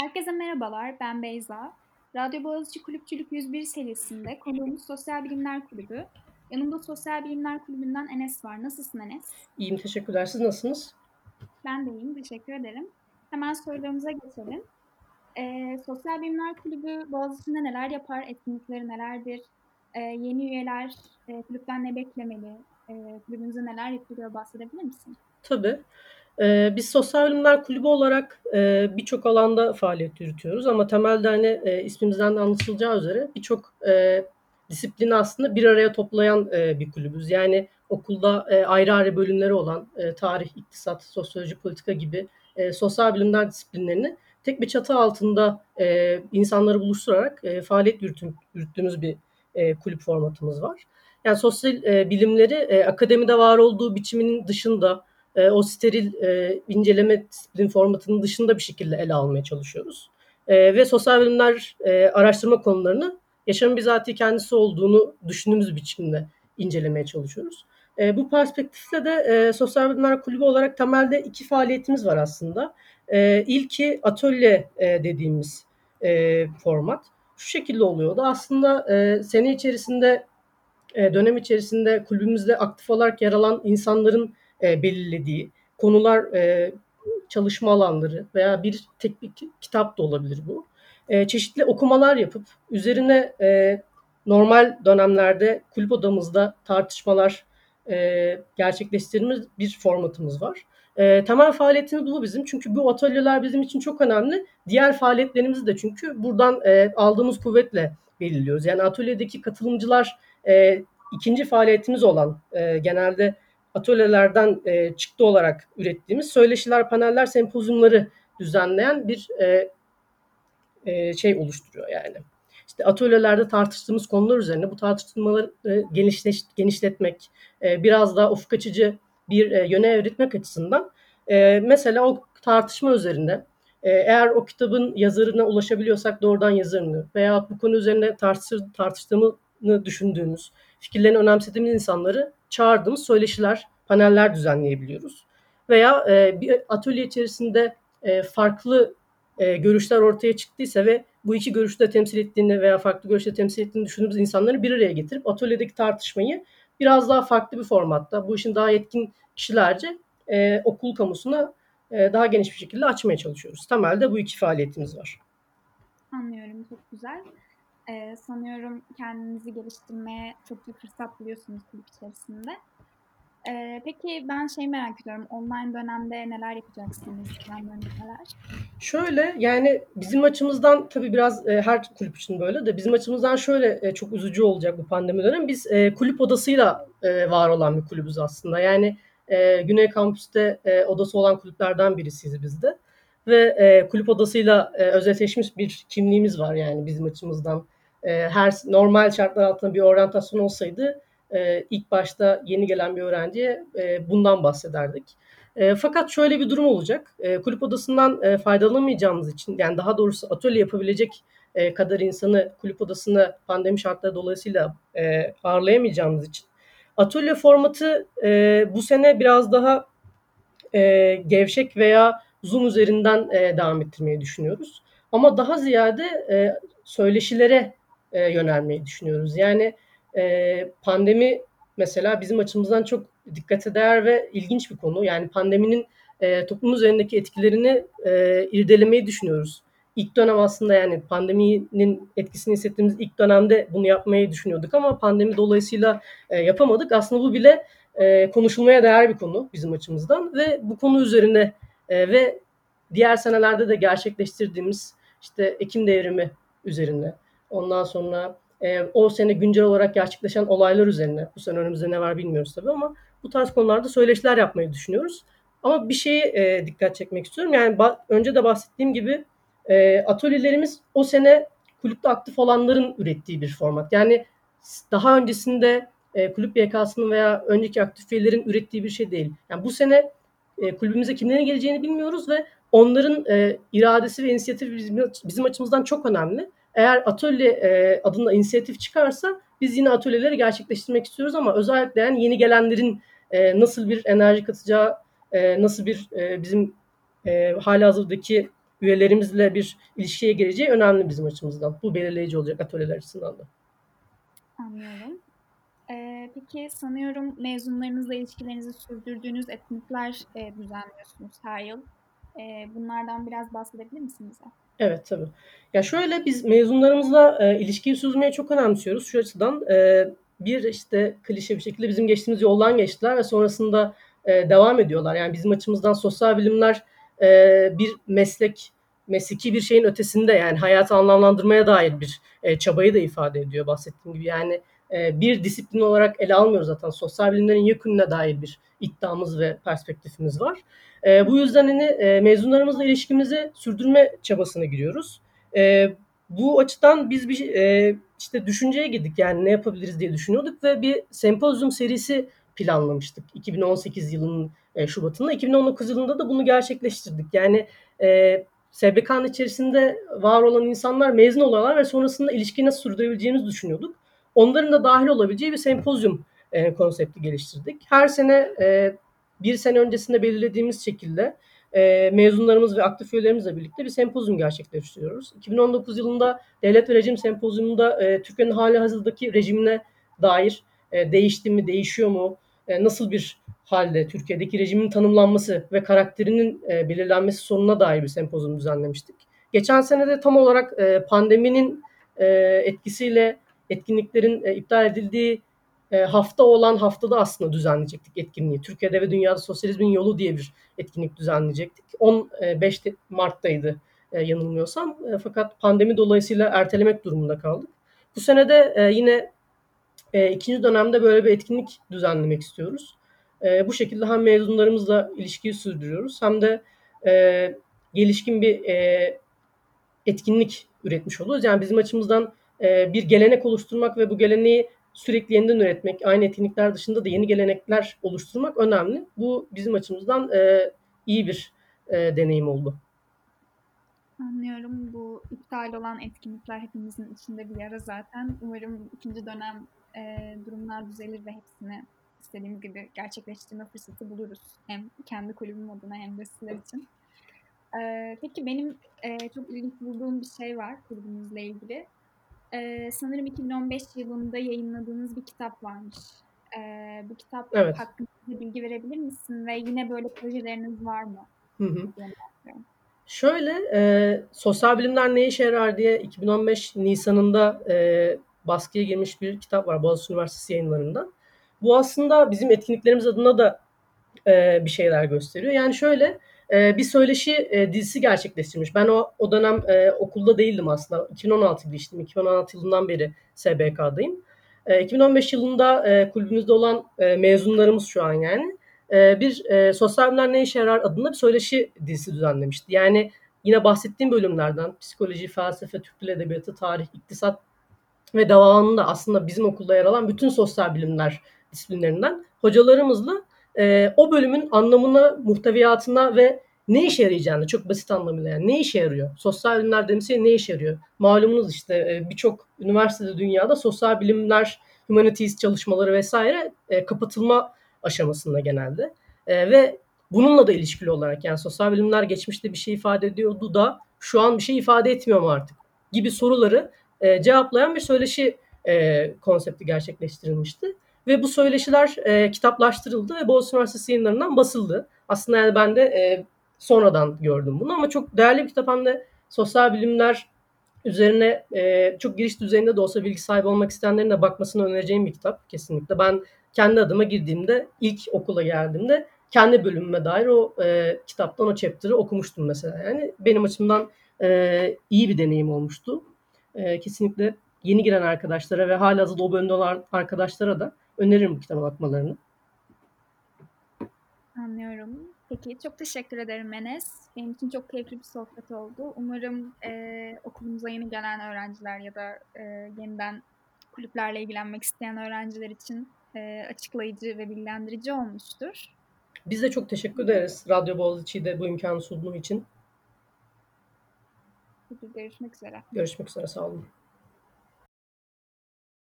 Herkese merhabalar, ben Beyza. Radyo Boğaziçi Kulüpçülük 101 serisinde konuğumuz Sosyal Bilimler Kulübü. Yanımda Sosyal Bilimler Kulübü'nden Enes var. Nasılsın Enes? İyiyim, teşekkürler. Siz nasılsınız? Ben de iyiyim, teşekkür ederim. Hemen sorularımıza geçelim. Ee, Sosyal Bilimler Kulübü Boğaziçi'nde neler yapar, etkinlikleri nelerdir? Ee, yeni üyeler e, kulüpten ne beklemeli? E, kulübünüzde neler yapılıyor bahsedebilir misin? Tabii. Ee, biz Sosyal Bilimler Kulübü olarak e, birçok alanda faaliyet yürütüyoruz ama temelde hani e, ismimizden de anlaşılacağı üzere birçok e, disiplini aslında bir araya toplayan e, bir kulübüz. Yani okulda e, ayrı ayrı bölümleri olan e, tarih, iktisat, sosyoloji, politika gibi e, sosyal bilimler disiplinlerini tek bir çatı altında e, insanları buluşturarak e, faaliyet yürütüm, yürüttüğümüz bir e, kulüp formatımız var. Yani sosyal e, bilimleri e, akademide var olduğu biçiminin dışında e, o steril e, inceleme disiplin formatının dışında bir şekilde ele almaya çalışıyoruz. E, ve sosyal bilimler e, araştırma konularını yaşamın bizatihi kendisi olduğunu düşündüğümüz biçimde incelemeye çalışıyoruz. E, bu perspektifle de e, Sosyal Bilimler Kulübü olarak temelde iki faaliyetimiz var aslında. E, ilki atölye e, dediğimiz e, format. Şu şekilde oluyordu. Aslında e, sene içerisinde, e, dönem içerisinde kulübümüzde aktif olarak yer alan insanların e, belirlediği konular, e, çalışma alanları veya bir teknik kitap da olabilir bu. E, çeşitli okumalar yapıp üzerine e, normal dönemlerde kulüp odamızda tartışmalar e, gerçekleştirdiğimiz bir formatımız var. E, temel faaliyetimiz bu bizim. Çünkü bu atölyeler bizim için çok önemli. Diğer faaliyetlerimizi de çünkü buradan e, aldığımız kuvvetle belirliyoruz. Yani atölyedeki katılımcılar e, ikinci faaliyetimiz olan e, genelde atölyelerden e, çıktı olarak ürettiğimiz söyleşiler, paneller, sempozyumları düzenleyen bir e, e, şey oluşturuyor yani. İşte atölyelerde tartıştığımız konular üzerine bu tartışmaları e, genişleş, genişletmek, e, biraz daha ufuk açıcı bir e, yöne evritmek açısından e, mesela o tartışma üzerinde e, eğer o kitabın yazarına ulaşabiliyorsak doğrudan yazarını veya bu konu üzerine tartışır, tartıştığımı düşündüğümüz, fikirlerini önemsediğimiz insanları çağırdığımız söyleşiler, paneller düzenleyebiliyoruz. Veya e, bir atölye içerisinde e, farklı e, görüşler ortaya çıktıysa ve bu iki görüşü de temsil ettiğini veya farklı görüşte temsil ettiğini düşündüğümüz insanları bir araya getirip atölyedeki tartışmayı biraz daha farklı bir formatta, bu işin daha yetkin kişilerce e, okul kamusuna e, daha geniş bir şekilde açmaya çalışıyoruz. Temelde bu iki faaliyetimiz var. Anlıyorum, çok güzel. Ee, sanıyorum kendinizi geliştirmeye çok bir fırsat buluyorsunuz kulüp içerisinde. Ee, peki ben şey merak ediyorum. Online dönemde neler yapacaksınız? neler? Şöyle yani bizim açımızdan tabii biraz e, her kulüp için böyle de bizim açımızdan şöyle e, çok üzücü olacak bu pandemi dönemi. Biz e, kulüp odasıyla e, var olan bir kulübüz aslında. Yani e, Güney Kampüs'te e, odası olan kulüplerden birisiyiz biz de. Ve e, kulüp odasıyla e, özelleşmiş bir kimliğimiz var yani bizim açımızdan. E, her normal şartlar altında bir oryantasyon olsaydı e, ilk başta yeni gelen bir öğrenciye e, bundan bahsederdik. E, fakat şöyle bir durum olacak. E, kulüp odasından e, faydalanamayacağımız için yani daha doğrusu atölye yapabilecek e, kadar insanı kulüp odasına pandemi şartları dolayısıyla e, ağırlayamayacağımız için atölye formatı e, bu sene biraz daha e, gevşek veya Zoom üzerinden e, devam ettirmeyi düşünüyoruz. Ama daha ziyade e, söyleşilere e, yönelmeyi düşünüyoruz. Yani e, pandemi mesela bizim açımızdan çok dikkate değer ve ilginç bir konu. Yani pandeminin e, toplum üzerindeki etkilerini e, irdelemeyi düşünüyoruz. İlk dönem aslında yani pandeminin etkisini hissettiğimiz ilk dönemde bunu yapmayı düşünüyorduk ama pandemi dolayısıyla e, yapamadık. Aslında bu bile e, konuşulmaya değer bir konu bizim açımızdan ve bu konu üzerine e, ve diğer senelerde de gerçekleştirdiğimiz işte Ekim devrimi üzerine ondan sonra e, o sene güncel olarak gerçekleşen olaylar üzerine, bu sene önümüzde ne var bilmiyoruz tabii ama bu tarz konularda söyleşiler yapmayı düşünüyoruz. Ama bir şeyi e, dikkat çekmek istiyorum. Yani önce de bahsettiğim gibi e, atölyelerimiz o sene kulüpte aktif olanların ürettiği bir format. Yani daha öncesinde e, kulüp YK'sının veya önceki aktif üyelerin ürettiği bir şey değil. Yani bu sene e, kulübümüze kimlerin geleceğini bilmiyoruz ve onların e, iradesi ve inisiyatifi bizim, bizim açımızdan çok önemli. Eğer atölye e, adında inisiyatif çıkarsa biz yine atölyeleri gerçekleştirmek istiyoruz ama özellikle yani yeni gelenlerin e, nasıl bir enerji katacağı, e, nasıl bir e, bizim e, hali hazırdaki üyelerimizle bir ilişkiye gireceği önemli bizim açımızdan. Bu belirleyici olacak atölyeler açısından da. Anlıyorum. Eee, peki sanıyorum mezunlarınızla ilişkilerinizi sürdürdüğünüz etkinlikler, eee, düzenliyorsunuz her yıl. Eee, bunlardan biraz bahsedebilir misin bize? Evet, tabii. Ya, şöyle, biz mezunlarımızla, eee, ilişkiyi sürdürmeyi çok önemsiyoruz şu açıdan. Eee, bir, işte, klişe bir şekilde bizim geçtiğimiz yoldan geçtiler ve sonrasında, eee, devam ediyorlar. Yani bizim açımızdan sosyal bilimler, eee, bir meslek, mesleki bir şeyin ötesinde, yani hayatı anlamlandırmaya dair bir, eee, çabayı da ifade ediyor bahsettiğim gibi. Yani, bir disiplin olarak ele almıyoruz zaten. Sosyal bilimlerin yekününe dair bir iddiamız ve perspektifimiz var. Eee, bu yüzden, hani, eee, mezunlarımızla ilişkimizi sürdürme çabasına giriyoruz. Eee, bu açıdan biz bir, eee, işte, düşünceye girdik, yani ne yapabiliriz diye düşünüyorduk ve bir sempozyum serisi planlamıştık 2018 yılının, eee, şubatında. 2019 yılında da bunu gerçekleştirdik. Yani, SBK'nın içerisinde var olan insanlar mezun oluyorlar ve sonrasında ilişkiyi nasıl sürdürebileceğimizi düşünüyorduk. Onların da dâhil olabileceği bir sempozyum, eee, konsepti geliştirdik. Her sene, eee, 1 sene öncesinde belirlediğimiz şekilde, eee, mezunlarımız ve aktif üyelerimizle birlikte bir sempozyum gerçekleştiriyoruz. 2019 yılında Devlet ve Rejim Sempozyumu'nda, eee, Türkiye'nin hâlihazırdaki rejimine dair, eee, değişti mi, değişiyor mu, eee, nasıl bir hâlde Türkiye'deki rejimin tanımlanması ve karakterinin, eee, belirlenmesi sorununa dair bir sempozyum düzenlemiştik. Geçen sene de tam olarak, eee, pandeminin, eee, etkisiyle etkinliklerin, eee, iptal edildiği, eee, hafta olan haftada aslında düzenleyecektik etkinliği. Türkiye'de ve Dünyada Sosyalizmin Yolu diye bir etkinlik düzenleyecektik. On eee, beş te Mart'taydı, eee, yanılmıyorsam. Eee, fakat pandemi dolayısıyla ertelemek durumunda kaldık. Bu sene de, eee, yine, eee, 2'nci dönemde böyle bir etkinlik düzenlemek istiyoruz. Eee, bu şekilde hem mezunlarımızla ilişkiyi sürdürüyoruz hem de, eee, gelişkin bir, eee, etkinlik üretmiş oluyoruz. Yani bizim açımızdan, eee, bir gelenek oluşturmak ve bu geleneği sürekli yeniden üretmek, aynı etkinlikler dışında da yeni gelenekler oluşturmak önemli. Bu bizim açımızdan, eee, iyi bir, eee, deneyim oldu. Anlıyorum. Bu iptal olan etkinlikler hepimizin içinde bir yara zaten. Umarım 2'nci dönem, eee, durumlar düzelir ve hepsini istediğimiz gibi gerçekleştirme fırsatı buluruz. Hem kendi kulübüm adına hem de sizler için. Eee, peki benim, eee, çok ilginç bulduğum bir şey var kulübümüzle ilgili. Eee, sanırım 2015 yılında yayınladığınız bir kitap varmış. Eee, bu kitap Evet. hakkında bilgi verebilir misin ve yine böyle projeleriniz var mı? Hı hı. Şöyle, eee, Sosyal Bilimler Ne İşe Yarar diye 2015 nisanında, eee, baskıya girmiş bir kitap var Boğaziçi Üniversitesi Yayınları'ndan. Bu aslında bizim etkinliklerimiz adına da, eee, bir şeyler gösteriyor. Yani şöyle, eee, bir söyleşi, eee, dizisi gerçekleştirmiş. Ben o o dönem, eee, okulda değildim aslında. 2016 girişliyim. 2016 yılından beri SBK'dayım. Eee, 2015 yılında, eee, kulübümüzde olan, mezunlarımız şu an yani, bir, Sosyal Bilimler Ne İşe Yarar adında bir söyleşi dizisi düzenlemişti. Yani yine bahsettiğim bölümlerden psikoloji, felsefe, Türk Dili Edebiyatı, tarih, iktisat ve devamında aslında bizim okulda yer alan bütün sosyal bilimler disiplinlerinden hocalarımızla, eee, o bölümün anlamına, muhteviyatına ve ne işe yarayacağını çok basit anlamıyla yani ne işe yarıyor? Sosyal bilimler şey ne işe yarıyor? Malumunuz işte, eee, birçok üniversitede dünyada sosyal bilimler, humanities çalışmaları vs. eee, kapatılma aşamasında genelde. Eee, ve bununla da ilişkili olarak yani sosyal bilimler geçmişte bir şey ifade ediyordu da şu an bir şey ifade etmiyor mu artık gibi soruları, eee, cevaplayan bir söyleşi, eee, konsepti gerçekleştirilmişti ve bu söyleşiler, eee, kitaplaştırıldı ve Boğaziçi Üniversitesi Yayınları'ndan basıldı. Aslında yani ben de, eee, sonradan gördüm bunu ama çok değerli bir kitap hem de sosyal bilimler üzerine, eee, çok giriş düzeyinde de olsa bilgi sahibi olmak isteyenlerin de bakmasını önereceğim bir kitap kesinlikle. Ben kendi adıma girdiğimde, ilk okula geldiğimde kendi bölümüme dair o, eee, kitaptan o chapter'ı okumuştum mesela yani. Benim açımdan, eee, iyi bir deneyim olmuştu. Eee, kesinlikle yeni giren arkadaşlara ve hâlihazırda o bölümde olan arkadaşlara da öneririm kitaba bakmalarını. Anlıyorum. Peki, çok teşekkür ederim Enes. Benim için çok keyifli bir sohbet oldu. Umarım, eee, okulumuza yeni gelen öğrenciler ya da, eee, yeniden kulüplerle ilgilenmek isteyen öğrenciler için, eee, açıklayıcı ve bilgilendirici olmuştur. Biz de çok teşekkür ederiz Radyo Boğaziçi'ye de bu imkânı sunduğu için. Peki, görüşmek üzere. Görüşmek üzere, sağ olun.